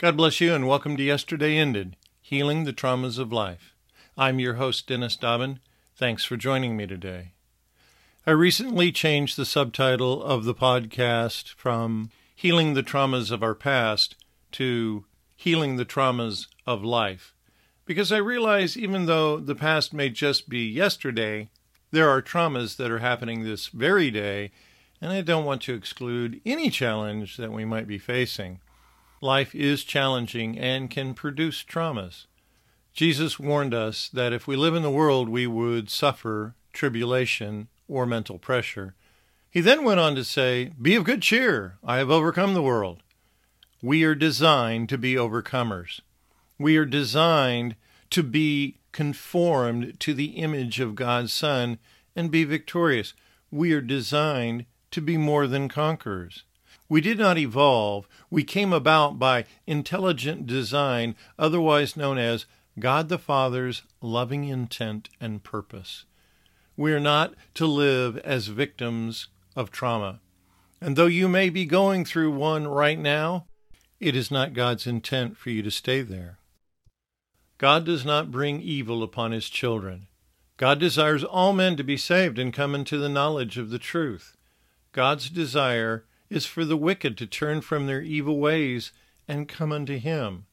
God bless you and welcome to Yesterday Ended Healing the Traumas of Life. I'm your host, Dennis Dobbin. Thanks for joining me today. I recently changed the subtitle of the podcast from Healing the Traumas of Our Past to Healing the Traumas of Life because I realize even though the past may just be yesterday, there are traumas that are happening this very day, and I don't want to exclude any challenge that we might be facing. Life is challenging and can produce traumas. Jesus warned us that if we live in the world, we would suffer tribulation or mental pressure. He then went on to say, Be of good cheer, I have overcome the world. We are designed to be overcomers. We are designed to be conformed to the image of God's Son and be victorious. We are designed to be more than conquerors. We did not evolve. We came about by intelligent design, otherwise known as God the Father's loving intent and purpose. We are not to live as victims of trauma. And though you may be going through one right now, it is not God's intent for you to stay there. God does not bring evil upon his children. God desires all men to be saved and come into the knowledge of the truth. God's desire is for the wicked to turn from their evil ways and come unto Him.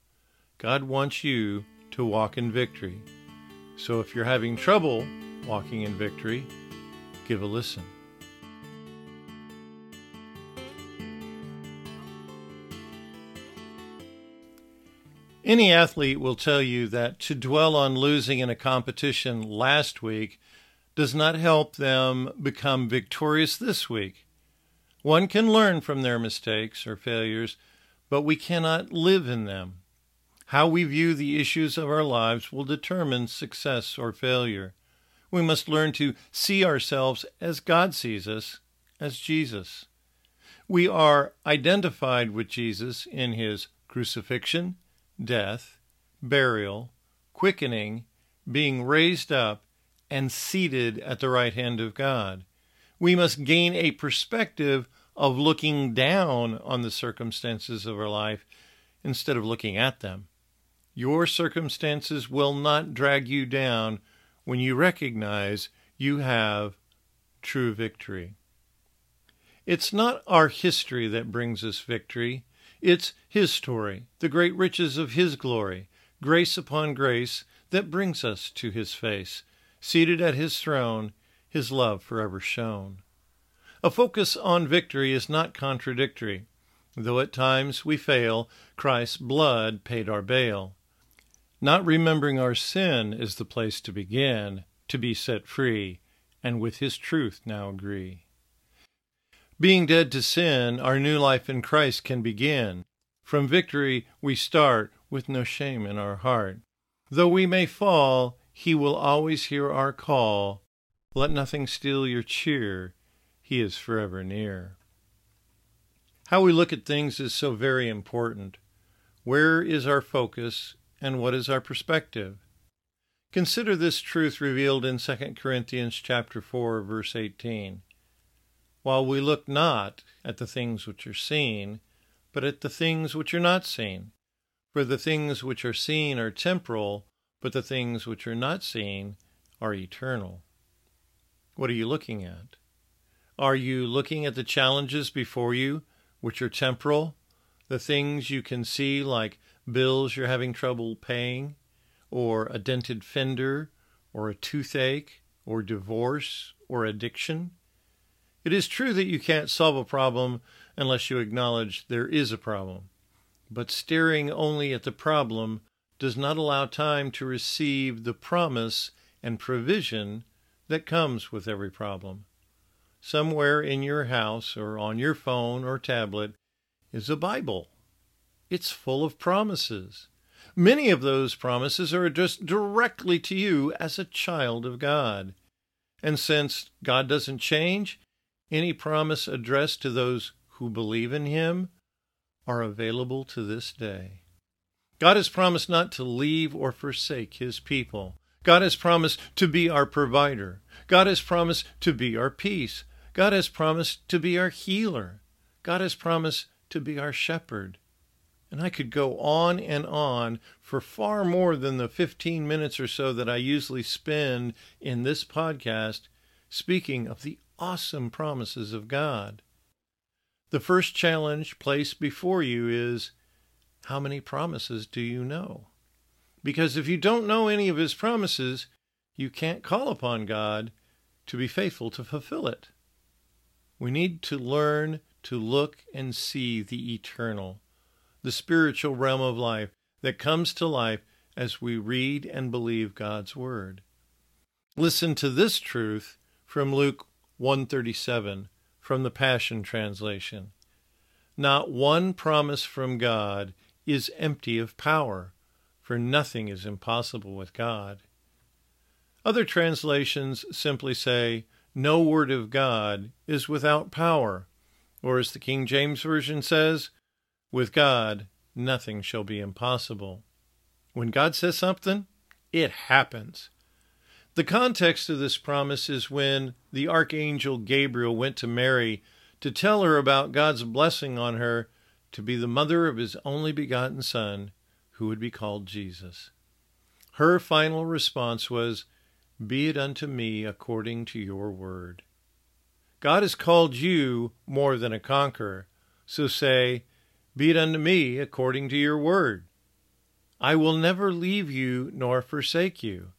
God wants you to walk in victory. So if you're having trouble walking in victory, give a listen. Any athlete will tell you that to dwell on losing in a competition last week does not help them become victorious this week. One can learn from their mistakes or failures, but we cannot live in them. How we view the issues of our lives will determine success or failure. We must learn to see ourselves as God sees us, as Jesus. We are identified with Jesus in his crucifixion, death, burial, quickening, being raised up, and seated at the right hand of God. We must gain a perspective of looking down on the circumstances of our life instead of looking at them. Your circumstances will not drag you down when you recognize you have true victory. It's not our history that brings us victory. It's His story, the great riches of His glory, grace upon grace that brings us to His face, seated at His throne, His love forever shown. A focus on victory is not contradictory. Though at times we fail, Christ's blood paid our bail. Not remembering our sin is the place to begin, to be set free, and with His truth now agree. Being dead to sin, our new life in Christ can begin. From victory we start with no shame in our heart. Though we may fall, He will always hear our call. Let nothing steal your cheer. He is forever near. How we look at things is so very important. Where is our focus and what is our perspective? Consider this truth revealed in 2 Corinthians chapter 4 verse 18. While we look not at the things which are seen, but at the things which are not seen. For the things which are seen are temporal, but the things which are not seen are eternal. What are you looking at? Are you looking at the challenges before you, which are temporal, the things you can see, like bills you're having trouble paying, or a dented fender, or a toothache, or divorce, or addiction? It is true that you can't solve a problem unless you acknowledge there is a problem. But staring only at the problem does not allow time to receive the promise and provision that comes with every problem somewhere in your house or on your phone or tablet is a Bible. It's full of promises. Many of those promises are addressed directly to you as a child of God. And since God doesn't change, any promise addressed to those who believe in Him are available to this day. God has promised not to leave or forsake His people. God has promised to be our provider. God has promised to be our peace. God has promised to be our healer. God has promised to be our shepherd. And I could go on and on for far more than the 15 minutes or so that I usually spend in this podcast speaking of the awesome promises of God. The first challenge placed before you is how many promises do you know? Because if you don't know any of his promises, you can't call upon God to be faithful to fulfill it. We need to learn to look and see the eternal, the spiritual realm of life that comes to life as we read and believe God's word. Listen to this truth from Luke 137 from the Passion Translation. Not one promise from God is empty of power, for nothing is impossible with God. Other translations simply say, No word of God is without power, or as the King James Version says, With God nothing shall be impossible. When God says something, it happens. The context of this promise is when the archangel Gabriel went to Mary to tell her about God's blessing on her to be the mother of his only begotten Son, who would be called Jesus. Her final response was, Be it unto me according to your word. God has called you more than a conqueror, so say, Be it unto me according to your word. I will never leave you nor forsake you.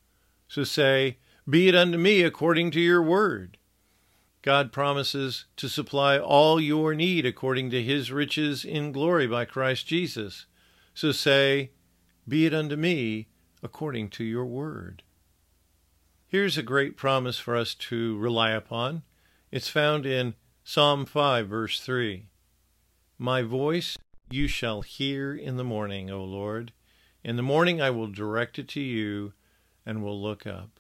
So say, Be it unto me according to your word. God promises to supply all your need according to his riches in glory by Christ Jesus. So say, Be it unto me according to your word. Here's a great promise for us to rely upon. It's found in Psalm 5, verse 3. My voice you shall hear in the morning, O Lord. In the morning I will direct it to you and will look up.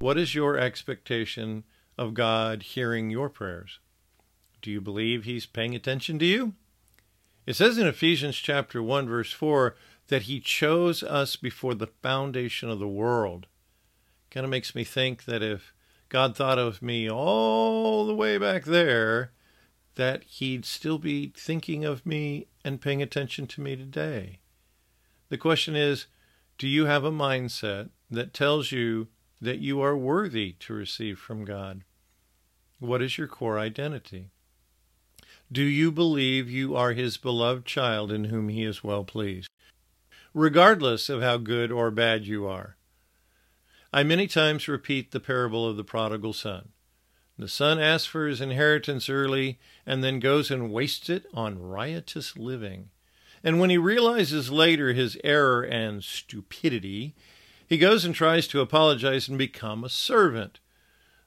What is your expectation of God hearing your prayers? Do you believe He's paying attention to you? It says in Ephesians chapter 1 verse 4 that he chose us before the foundation of the world. Kind of makes me think that if God thought of me all the way back there, that he'd still be thinking of me and paying attention to me today. The question is, do you have a mindset that tells you that you are worthy to receive from God? What is your core identity? Do you believe you are his beloved child in whom he is well pleased? Regardless of how good or bad you are. I many times repeat the parable of the prodigal son. The son asks for his inheritance early and then goes and wastes it on riotous living. And when he realizes later his error and stupidity, he goes and tries to apologize and become a servant.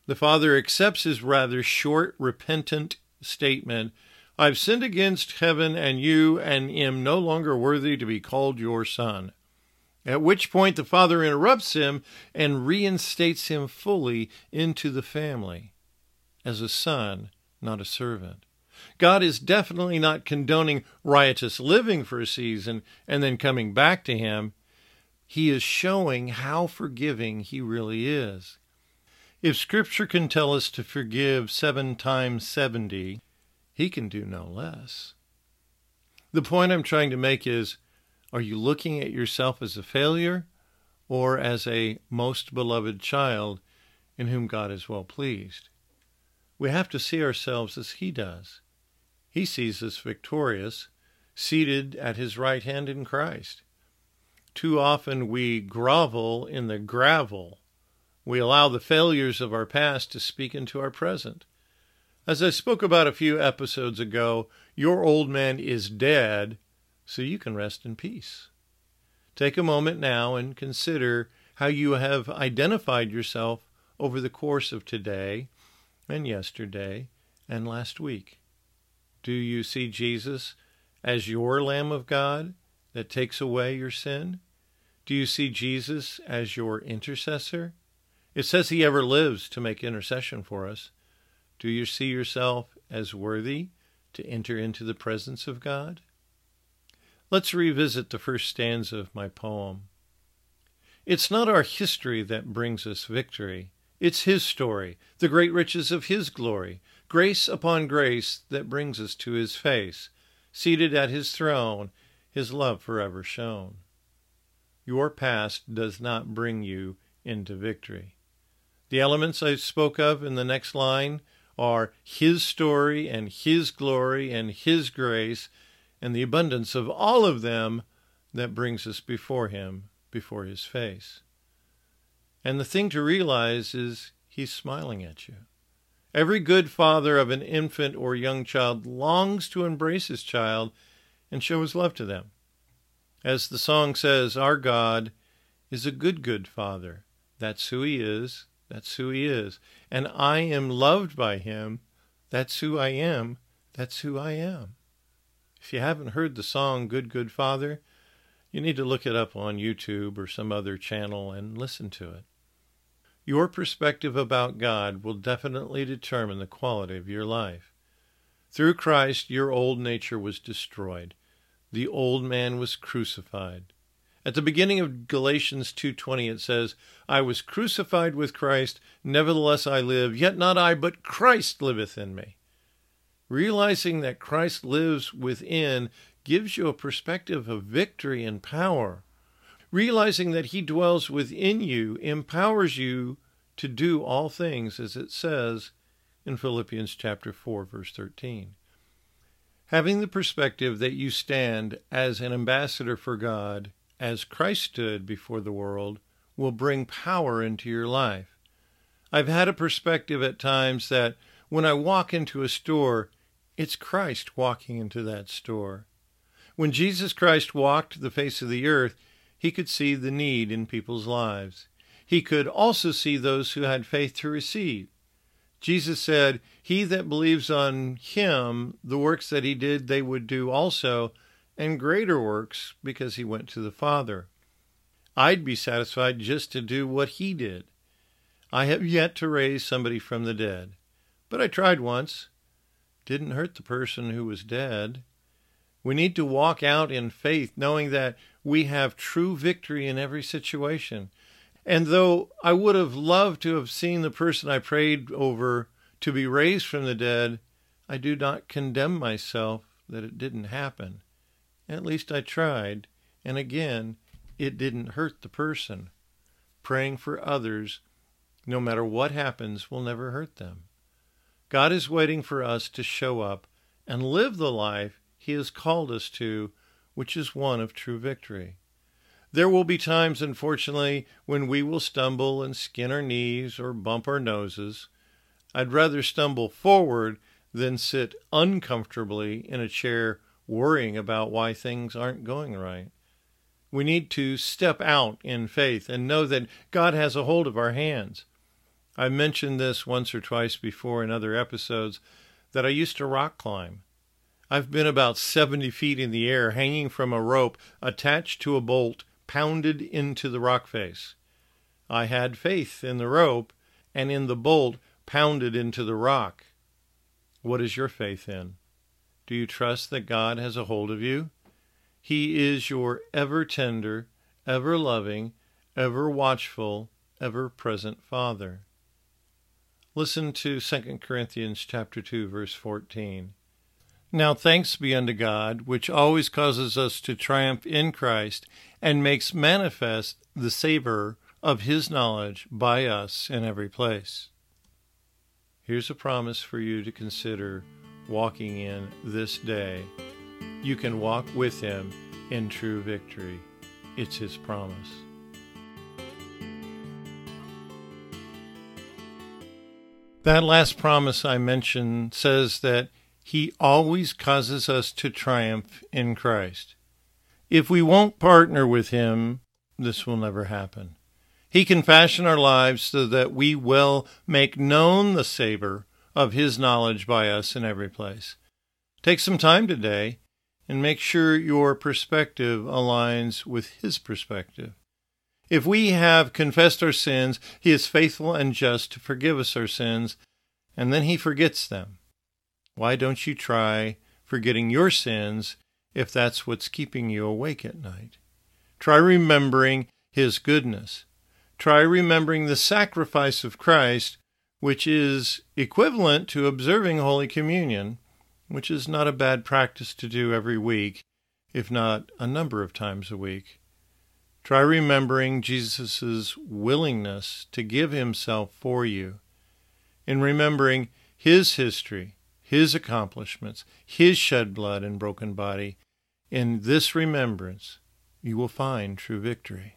The father accepts his rather short, repentant statement I've sinned against heaven and you, and am no longer worthy to be called your son. At which point the father interrupts him and reinstates him fully into the family as a son, not a servant. God is definitely not condoning riotous living for a season and then coming back to him. He is showing how forgiving he really is. If Scripture can tell us to forgive seven times seventy, he can do no less. The point I'm trying to make is are you looking at yourself as a failure or as a most beloved child in whom God is well pleased? We have to see ourselves as He does. He sees us victorious, seated at his right hand in Christ. Too often we grovel in the gravel. We allow the failures of our past to speak into our present. As I spoke about a few episodes ago, your old man is dead, so you can rest in peace. Take a moment now and consider how you have identified yourself over the course of today and yesterday and last week. Do you see Jesus as your Lamb of God that takes away your sin? Do you see Jesus as your intercessor? It says he ever lives to make intercession for us. Do you see yourself as worthy to enter into the presence of God? Let's revisit the first stanza of my poem. It's not our history that brings us victory. It's His story, the great riches of His glory, grace upon grace that brings us to his face. seated at his throne, his love forever shown. Your past does not bring you into victory. The elements I spoke of in the next line are His story and His glory and His grace and the abundance of all of them that brings us before Him, before His face. And the thing to realize is He's smiling at you. Every good father of an infant or young child longs to embrace his child and show his love to them. As the song says, our God is a good, good father. That's who he is. That's who he is. And I am loved by him. That's who I am. That's who I am. If you haven't heard the song Good, Good Father, you need to look it up on YouTube or some other channel and listen to it. Your perspective about God will definitely determine the quality of your life. Through Christ, your old nature was destroyed. The old man was crucified. At the beginning of Galatians 2:20 it says, "I was crucified with Christ, nevertheless I live, yet not I, but Christ liveth in me." Realizing that Christ lives within gives you a perspective of victory and power realizing that He dwells within you empowers you to do all things, as it says in Philippians chapter 4, verse 13. Having the perspective that you stand as an ambassador for God, as Christ stood before the world, will bring power into your life. I've had a perspective at times that when I walk into a store, it's Christ walking into that store. When Jesus Christ walked the face of the earth, he could see the need in people's lives. He could also see those who had faith to receive. Jesus said, He that believes on him, the works that he did, they would do also, and greater works, because he went to the Father. I'd be satisfied just to do what he did. I have yet to raise somebody from the dead, but I tried once. Didn't hurt the person who was dead. We need to walk out in faith, knowing that we have true victory in every situation. And though I would have loved to have seen the person I prayed over to be raised from the dead, I do not condemn myself that it didn't happen. At least I tried, and again, it didn't hurt the person. Praying for others, no matter what happens, will never hurt them. God is waiting for us to show up and live the life He has called us to which is one of true victory. There will be times, unfortunately, when we will stumble and skin our knees or bump our noses. I'd rather stumble forward than sit uncomfortably in a chair worrying about why things aren't going right. We need to step out in faith and know that God has a hold of our hands. I mentioned this once or twice before in other episodes that I used to rock climb. I've been about 70 feet in the air, hanging from a rope attached to a bolt pounded into the rock face. I had faith in the rope and in the bolt pounded into the rock. What is your faith in? Do you trust that God has a hold of you? He is your ever tender, ever loving, ever watchful, ever present Father. Listen to 2 Corinthians chapter 2 verse 14. Now thanks be unto God, which always causes us to triumph in Christ, and makes manifest the savor of his knowledge by us in every place. Here's a promise for you to consider walking in this day. You can walk with him in true victory. It's his promise. That last promise I mentioned says that he always causes us to triumph in Christ. If we won't partner with Him, this will never happen. He can fashion our lives so that we will make known the savor of His knowledge by us in every place. Take some time today and make sure your perspective aligns with His perspective. If we have confessed our sins, He is faithful and just to forgive us our sins, and then He forgets them. Why don't you try forgetting your sins if that's what's keeping you awake at night? Try remembering His goodness. Try remembering the sacrifice of Christ, which is equivalent to observing Holy Communion, which is not a bad practice to do every week, if not a number of times a week. Try remembering Jesus' willingness to give himself for you, in remembering his history, his accomplishments, his shed blood and broken body. In this remembrance, you will find true victory.